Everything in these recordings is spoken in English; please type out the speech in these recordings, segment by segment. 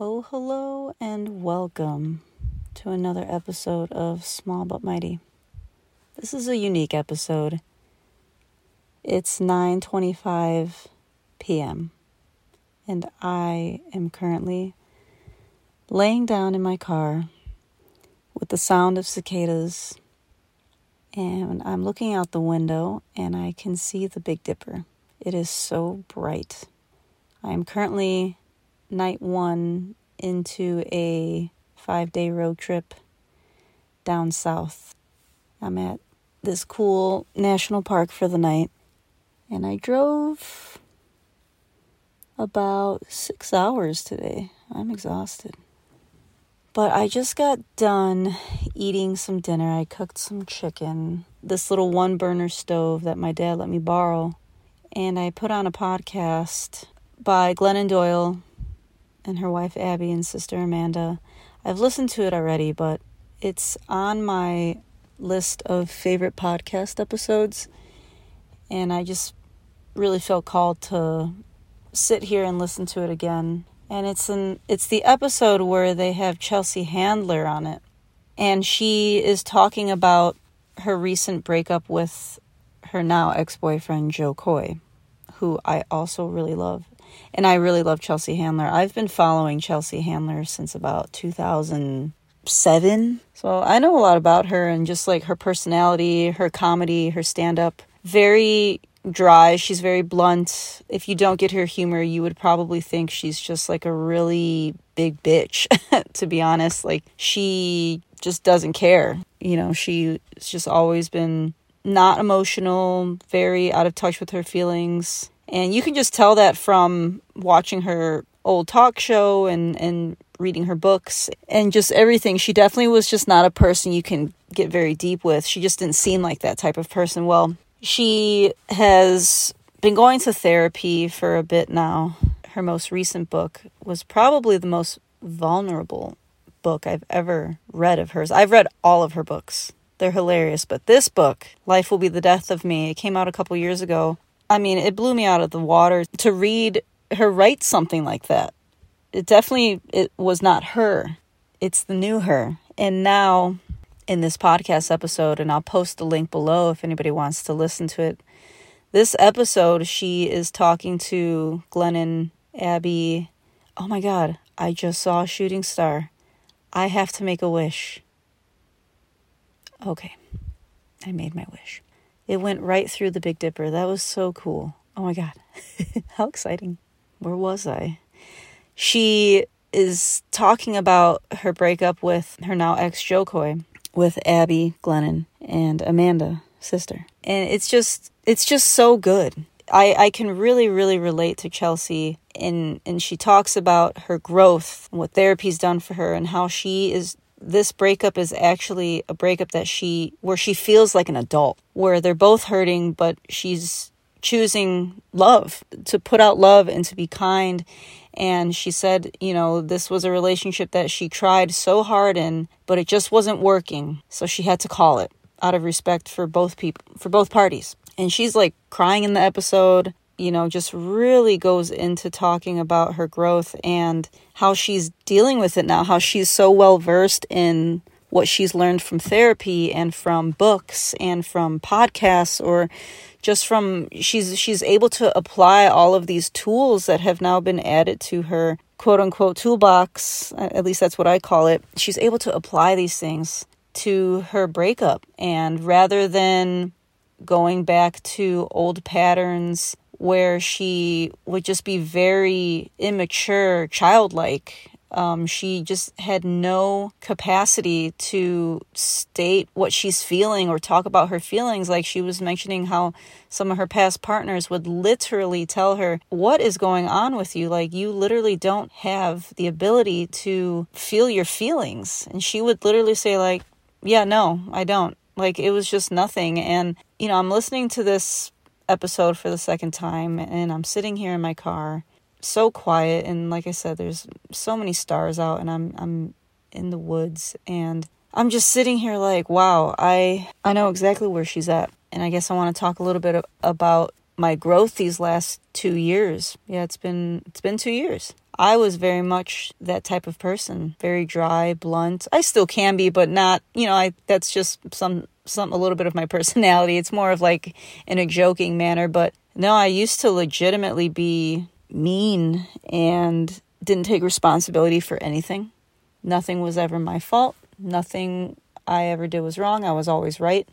Oh, hello and welcome to another episode of Small But Mighty. This is a unique episode. It's 9:25 p.m. and I am currently laying down in my car with the sound of cicadas and I'm looking out the window and I can see the Big Dipper. It is so bright. I am currently night one into a five day road trip down south. I'm at this cool national park for the night, and I drove about six hours today. I'm exhausted. But I just got done eating some dinner. I cooked some chicken, this little one burner stove that my dad let me borrow. And I put on a podcast by Glennon Doyle and her wife Abby and sister Amanda. I've listened to it already, but it's on my list of favorite podcast episodes. And I just really felt called to sit here and listen to it again. And it's an it's the episode where they have Chelsea Handler on it. And she is talking about her recent breakup with her now ex-boyfriend Jo Koy, who I also really love and I really love Chelsea Handler. I've been following Chelsea Handler since about 2007. So I know a lot about her and just like her personality, her comedy, her stand up. Very dry. She's very blunt. If you don't get her humor, you would probably think she's just like a really big bitch, to be honest. Like she just doesn't care. You know, she's just always been not emotional, very out of touch with her feelings and you can just tell that from watching her old talk show and, and reading her books and just everything. She definitely was just not a person you can get very deep with. She just didn't seem like that type of person. Well, she has been going to therapy for a bit now. Her most recent book was probably the most vulnerable book I've ever read of hers. I've read all of her books. They're hilarious, but this book, Life Will Be the Death of Me, it came out a couple years ago I mean, it blew me out of the water to read her write something like that. It definitely it was not her. It's the new her. And now in this podcast episode and I'll post the link below if anybody wants to listen to it. This episode she is talking to Glennon Abby. Oh my god, I just saw a shooting star. I have to make a wish. Okay. I made my wish. It went right through the Big Dipper. That was so cool. Oh my God. How exciting. Where was I? She is talking about her breakup with her now ex Jo Koy, with Abby Glennon and Amanda, sister. And it's just it's just so good. I, I can really, really relate to Chelsea and and she talks about her growth and what therapy's done for her and how she is this breakup is actually a breakup that she where she feels like an adult where they're both hurting but she's choosing love to put out love and to be kind. And she said you know this was a relationship that she tried so hard in but it just wasn't working. So she had to call it out of respect for both people for both parties. And she's like crying in the episode you know, just really goes into talking about her growth and how she's dealing with it now, how she's so well versed in what she's learned from therapy and from books and from podcasts or just from she's she's able to apply all of these tools that have now been added to her quote unquote toolbox at least that's what I call it. She's able to apply these things to her breakup and rather than going back to old patterns where she would just be very immature, childlike. Um, she just had no capacity to state what she's feeling or talk about her feelings. Like she was mentioning how some of her past partners would literally tell her, What is going on with you? Like, you literally don't have the ability to feel your feelings. And she would literally say, like, Yeah, no, I don't. Like, it was just nothing. And, you know, I'm listening to this episode for the second time and I'm sitting here in my car so quiet and like I said there's so many stars out and I'm I'm in the woods and I'm just sitting here like wow I I know exactly where she's at and I guess I want to talk a little bit about my growth these last 2 years. Yeah, it's been it's been 2 years. I was very much that type of person, very dry, blunt. I still can be, but not, you know, I that's just some some a little bit of my personality. It's more of like in a joking manner, but no, I used to legitimately be mean and didn't take responsibility for anything. Nothing was ever my fault. Nothing I ever did was wrong. I was always right.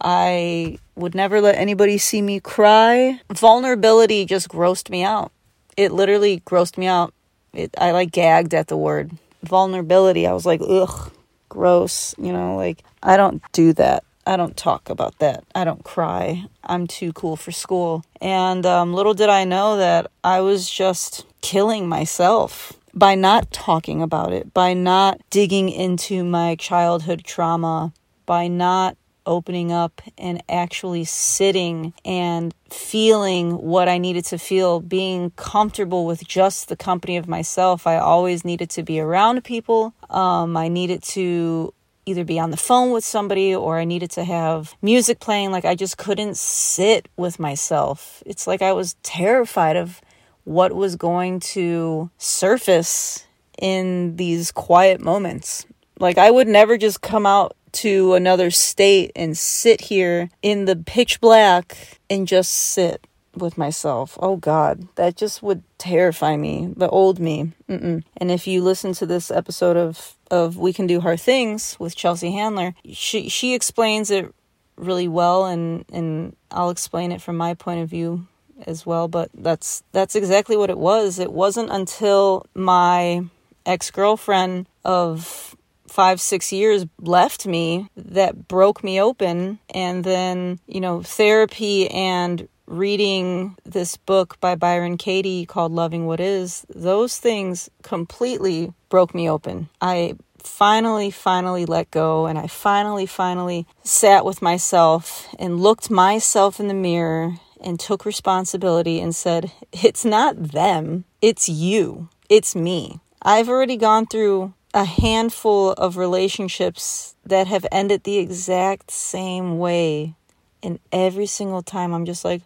I would never let anybody see me cry. Vulnerability just grossed me out. It literally grossed me out. It, I like gagged at the word vulnerability. I was like, ugh, gross. You know, like, I don't do that. I don't talk about that. I don't cry. I'm too cool for school. And um, little did I know that I was just killing myself by not talking about it, by not digging into my childhood trauma, by not opening up and actually sitting and feeling what I needed to feel, being comfortable with just the company of myself. I always needed to be around people. Um, I needed to either be on the phone with somebody or I needed to have music playing. Like I just couldn't sit with myself. It's like I was terrified of what was going to surface in these quiet moments. Like I would never just come out to another state and sit here in the pitch black and just sit with myself. Oh God, that just would terrify me. The old me. Mm-mm. And if you listen to this episode of of We Can Do Hard Things with Chelsea Handler, she she explains it really well, and and I'll explain it from my point of view as well. But that's that's exactly what it was. It wasn't until my ex girlfriend of five, six years left me that broke me open. And then, you know, therapy and reading this book by Byron Katie called Loving What Is, those things completely broke me open. I finally, finally let go and I finally, finally sat with myself and looked myself in the mirror and took responsibility and said, It's not them, it's you, it's me. I've already gone through a handful of relationships that have ended the exact same way. And every single time I'm just like,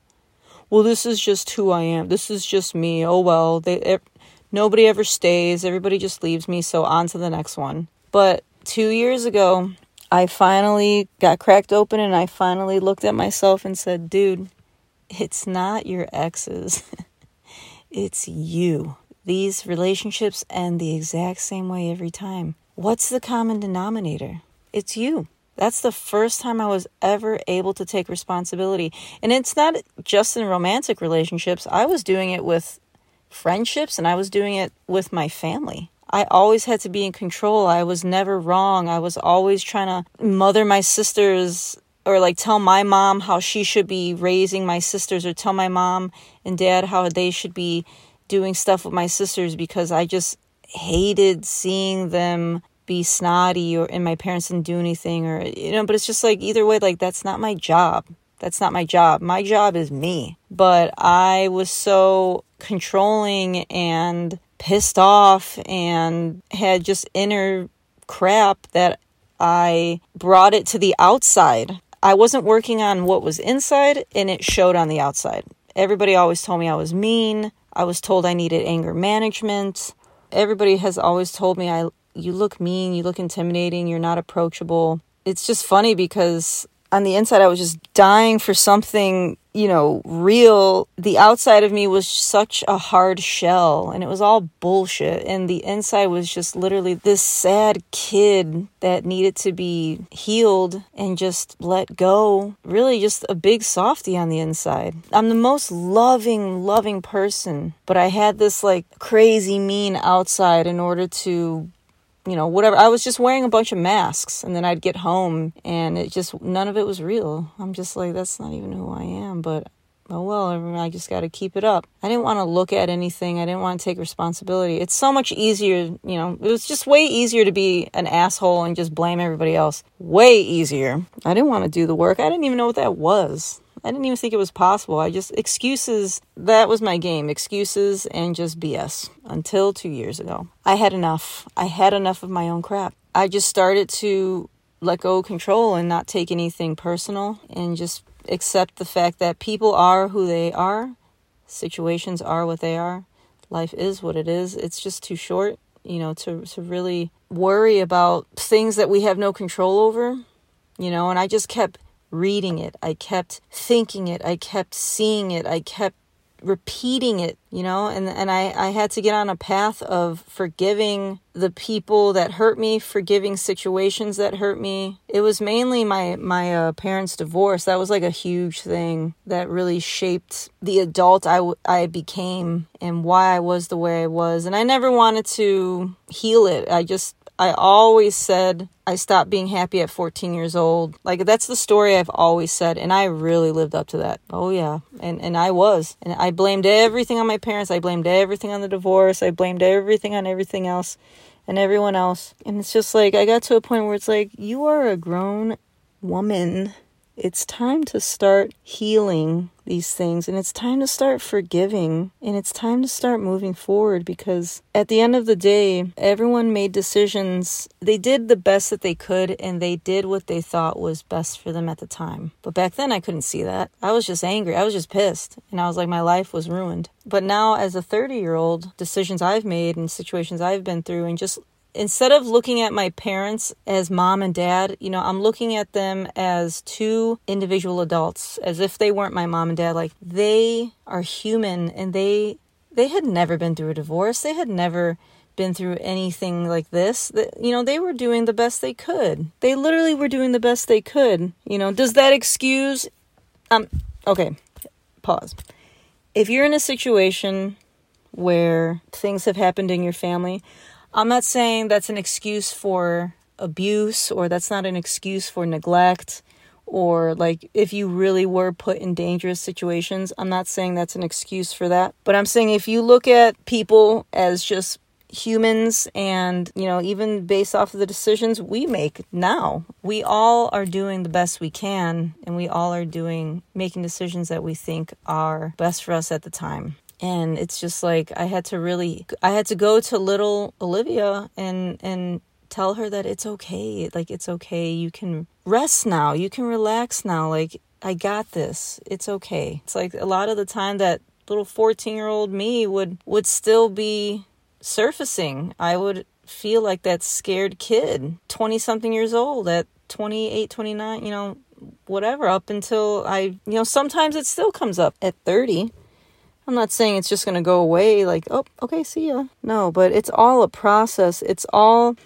well, this is just who I am. This is just me. Oh, well, they, nobody ever stays. Everybody just leaves me. So on to the next one. But two years ago, I finally got cracked open and I finally looked at myself and said, dude, it's not your exes, it's you. These relationships end the exact same way every time. What's the common denominator? It's you. That's the first time I was ever able to take responsibility. And it's not just in romantic relationships, I was doing it with friendships and I was doing it with my family. I always had to be in control. I was never wrong. I was always trying to mother my sisters or like tell my mom how she should be raising my sisters or tell my mom and dad how they should be doing stuff with my sisters because I just hated seeing them be snotty or and my parents didn't do anything or you know but it's just like either way like that's not my job. That's not my job. My job is me. But i was so controlling and pissed off and had just inner crap that i brought it to the outside. I wasn't working on what was inside and it showed on the outside. Everybody always told me i was mean i was told i needed anger management everybody has always told me I you look mean, you look intimidating, you're not approachable. It's just funny because on the inside, I was just dying for something, you know, real. The outside of me was such a hard shell and it was all bullshit. And the inside was just literally this sad kid that needed to be healed and just let go. Really, just a big softy on the inside. I'm the most loving, loving person, but I had this like crazy mean outside in order to you know, whatever. I was just wearing a bunch of masks and then I'd get home and it just, none of it was real. I'm just like, that's not even who I am. But oh well, I just got to keep it up. I didn't want to look at anything. I didn't want to take responsibility. It's so much easier, you know, it was just way easier to be an asshole and just blame everybody else. Way easier. I didn't want to do the work. I didn't even know what that was. I didn't even think it was possible. I just, excuses, that was my game. Excuses and just BS until two years ago. I had enough. I had enough of my own crap. I just started to let go control and not take anything personal and just accept the fact that people are who they are, situations are what they are, life is what it is. It's just too short, you know, to to really worry about things that we have no control over, you know, and I just kept reading it. I kept thinking it. I kept seeing it. I kept repeating it, you know, and, and I, I had to get on a path of forgiving the people that hurt me, forgiving situations that hurt me. It was mainly my, my uh, parents' divorce. That was like a huge thing that really shaped the adult I, w- I became and why I was the way I was. And I never wanted to heal it. I just I always said I stopped being happy at 14 years old. Like that's the story I've always said and I really lived up to that. Oh yeah. And and I was. And I blamed everything on my parents. I blamed everything on the divorce. I blamed everything on everything else and everyone else. And it's just like I got to a point where it's like you are a grown woman it's time to start healing these things and it's time to start forgiving and it's time to start moving forward because at the end of the day, everyone made decisions. They did the best that they could and they did what they thought was best for them at the time. But back then, I couldn't see that. I was just angry. I was just pissed. And I was like, my life was ruined. But now, as a 30 year old, decisions I've made and situations I've been through and just instead of looking at my parents as mom and dad, you know, I'm looking at them as two individual adults, as if they weren't my mom and dad. Like they are human and they they had never been through a divorce. They had never been through anything like this. That You know, they were doing the best they could. They literally were doing the best they could. You know, does that excuse um okay, pause. If you're in a situation where things have happened in your family, I'm not saying that's an excuse for abuse or that's not an excuse for neglect or like if you really were put in dangerous situations. I'm not saying that's an excuse for that. But I'm saying if you look at people as just humans and you know even based off of the decisions we make now we all are doing the best we can and we all are doing making decisions that we think are best for us at the time and it's just like I had to really I had to go to little Olivia and and tell her that it's okay like it's okay. You can rest now. You can relax now. Like I got this. It's okay. It's like a lot of the time that little 14 year old me would would still be surfacing. I would feel like that scared kid 20 something years old at 28 29 you know whatever up until I you know sometimes it still comes up at 30 I'm not saying it's just going to go away like, oh, okay, see ya. No, but it's all a process. It's all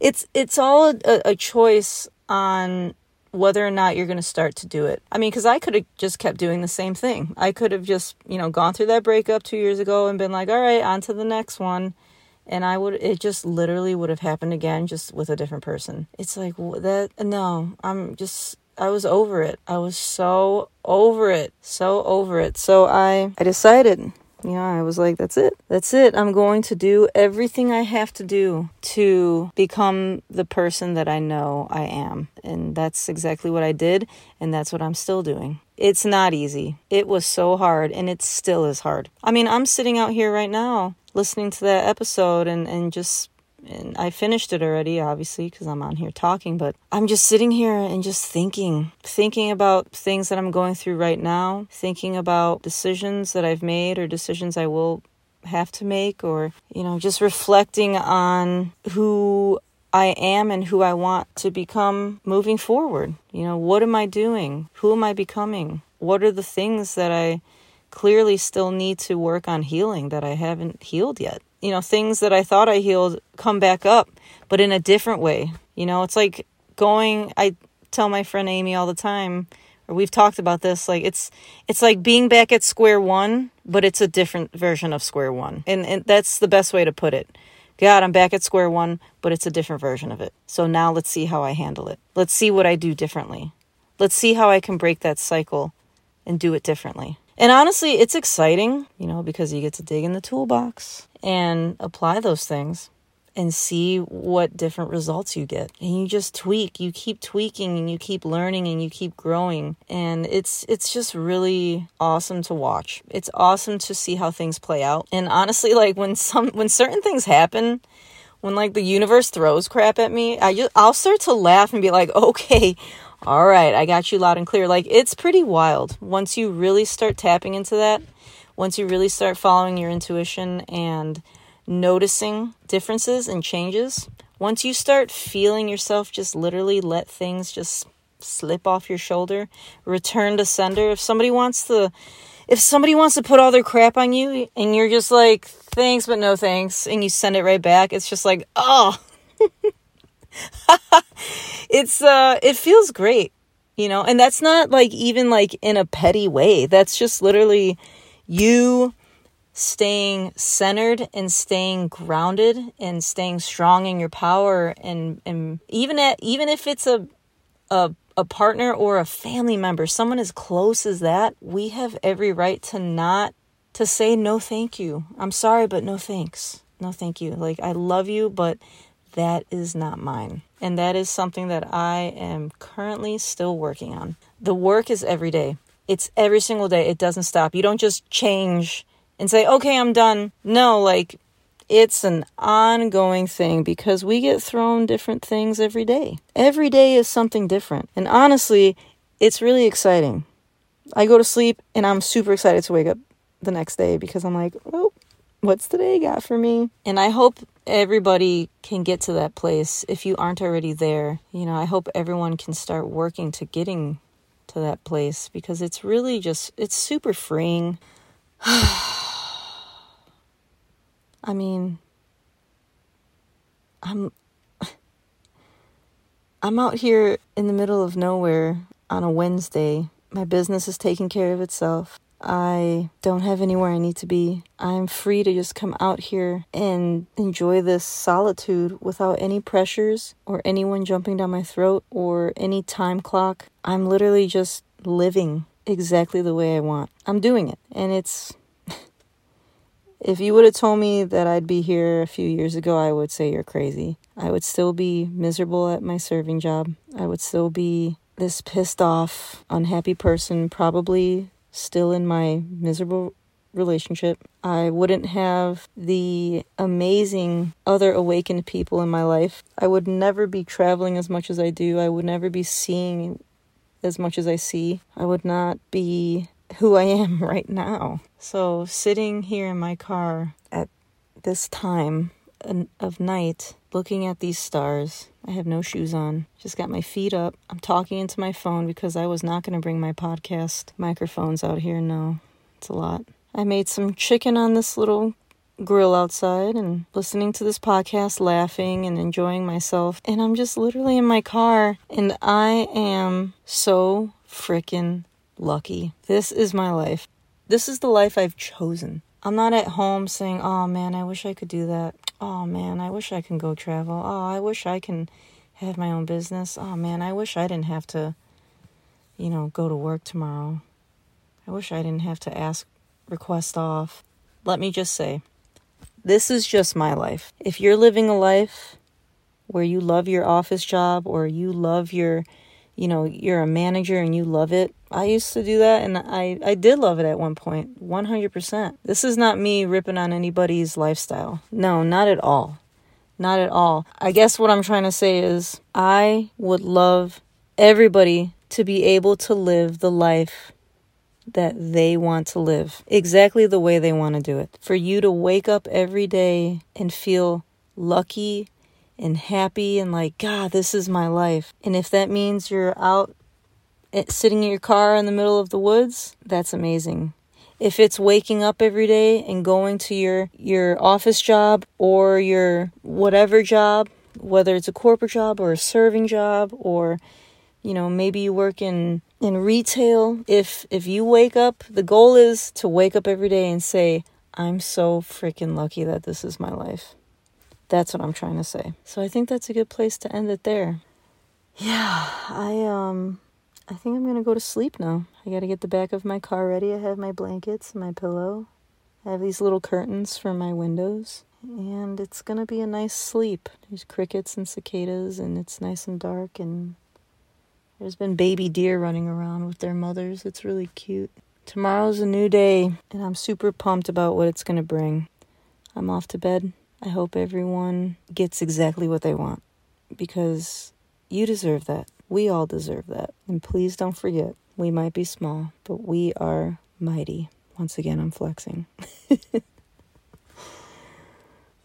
it's it's all a, a choice on whether or not you're going to start to do it. I mean, cuz I could have just kept doing the same thing. I could have just, you know, gone through that breakup 2 years ago and been like, "All right, on to the next one." And I would it just literally would have happened again just with a different person. It's like that no, I'm just I was over it. I was so over it. So over it. So I I decided, you know, I was like that's it. That's it. I'm going to do everything I have to do to become the person that I know I am. And that's exactly what I did and that's what I'm still doing. It's not easy. It was so hard and it still is hard. I mean, I'm sitting out here right now listening to that episode and and just and I finished it already, obviously, because I'm on here talking, but I'm just sitting here and just thinking, thinking about things that I'm going through right now, thinking about decisions that I've made or decisions I will have to make, or, you know, just reflecting on who I am and who I want to become moving forward. You know, what am I doing? Who am I becoming? What are the things that I clearly still need to work on healing that I haven't healed yet? You know, things that I thought I healed come back up, but in a different way. You know, it's like going, I tell my friend Amy all the time, or we've talked about this, like it's, it's like being back at square one, but it's a different version of square one. And, and that's the best way to put it. God, I'm back at square one, but it's a different version of it. So now let's see how I handle it. Let's see what I do differently. Let's see how I can break that cycle and do it differently. And honestly, it's exciting, you know, because you get to dig in the toolbox and apply those things and see what different results you get. And you just tweak, you keep tweaking and you keep learning and you keep growing. And it's it's just really awesome to watch. It's awesome to see how things play out. And honestly, like when some when certain things happen, when like the universe throws crap at me, I just I'll start to laugh and be like, "Okay, all right, I got you loud and clear." Like it's pretty wild once you really start tapping into that once you really start following your intuition and noticing differences and changes, once you start feeling yourself just literally let things just slip off your shoulder, return to sender. If somebody wants to if somebody wants to put all their crap on you and you're just like thanks but no thanks and you send it right back, it's just like, "Oh." it's uh it feels great, you know? And that's not like even like in a petty way. That's just literally you staying centered and staying grounded and staying strong in your power and and even at even if it's a a a partner or a family member, someone as close as that, we have every right to not to say no thank you. I'm sorry but no thanks. No thank you. Like I love you but that is not mine. And that is something that I am currently still working on. The work is every day. It's every single day. It doesn't stop. You don't just change and say, okay, I'm done. No, like it's an ongoing thing because we get thrown different things every day. Every day is something different. And honestly, it's really exciting. I go to sleep and I'm super excited to wake up the next day because I'm like, oh, what's the day got for me? And I hope everybody can get to that place if you aren't already there. You know, I hope everyone can start working to getting to that place because it's really just, it's super freeing. I mean, I'm I'm out here in the middle of nowhere on a Wednesday. My business is taking care of itself. I don't have anywhere I need to be. I'm free to just come out here and enjoy this solitude without any pressures or anyone jumping down my throat or any time clock. I'm literally just living exactly the way I want. I'm doing it. And it's if you would have told me that I'd be here a few years ago, I would say you're crazy. I would still be miserable at my serving job. I would still be this pissed off, unhappy person, probably still in my miserable relationship. I wouldn't have the amazing other awakened people in my life. I would never be traveling as much as I do. I would never be seeing as much as I see. I would not be who I am right now. So, sitting here in my car at this time uh, of night, looking at these stars, I have no shoes on, just got my feet up. I'm talking into my phone because I was not going to bring my podcast microphones out here. No, it's a lot. I made some chicken on this little grill outside and listening to this podcast, laughing and enjoying myself. And I'm just literally in my car, and I am so freaking lucky. This is my life. This is the life I've chosen. I'm not at home saying, oh man, I wish I could do that. Oh man, I wish I can go travel. Oh, I wish I can have my own business. Oh man, I wish I didn't have to, you know, go to work tomorrow. I wish I didn't have to ask, request off. Let me just say, this is just my life. If you're living a life where you love your office job or you love your you know, you're a manager and you love it. I used to do that and I, I did love it at one point, 100%. This is not me ripping on anybody's lifestyle. No, not at all. Not at all. I guess what I'm trying to say is I would love everybody to be able to live the life that they want to live, exactly the way they want to do it. For you to wake up every day and feel lucky and happy and like, God, this is my life. And if that means you're out eh, sitting in your car in the middle of the woods, that's amazing. If it's waking up every day and going to your your office job or your whatever job, whether it's a corporate job or a serving job or you know, maybe you work in in retail, if if you wake up, the goal is to wake up every day and say, I'm so freaking lucky that this is my life. That's what I'm trying to say. So I think that's a good place to end it there. Yeah, I um I think I'm going to go to sleep now. I got to get the back of my car ready. I have my blankets my pillow. I have these little curtains for my windows. And it's going to be a nice sleep. There's crickets and cicadas, and it's nice and dark. And there's been baby deer running around with their mothers. It's really cute. Tomorrow's a new day, and I'm super pumped about what it's going to bring. I'm off to bed. I hope everyone gets exactly what they want because you deserve that. We all deserve that. And please don't forget, we might be small, but we are mighty. Once again, I'm flexing.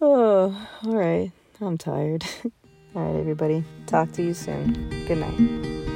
oh, all right. I'm tired. all right, everybody. Talk to you soon. Good night.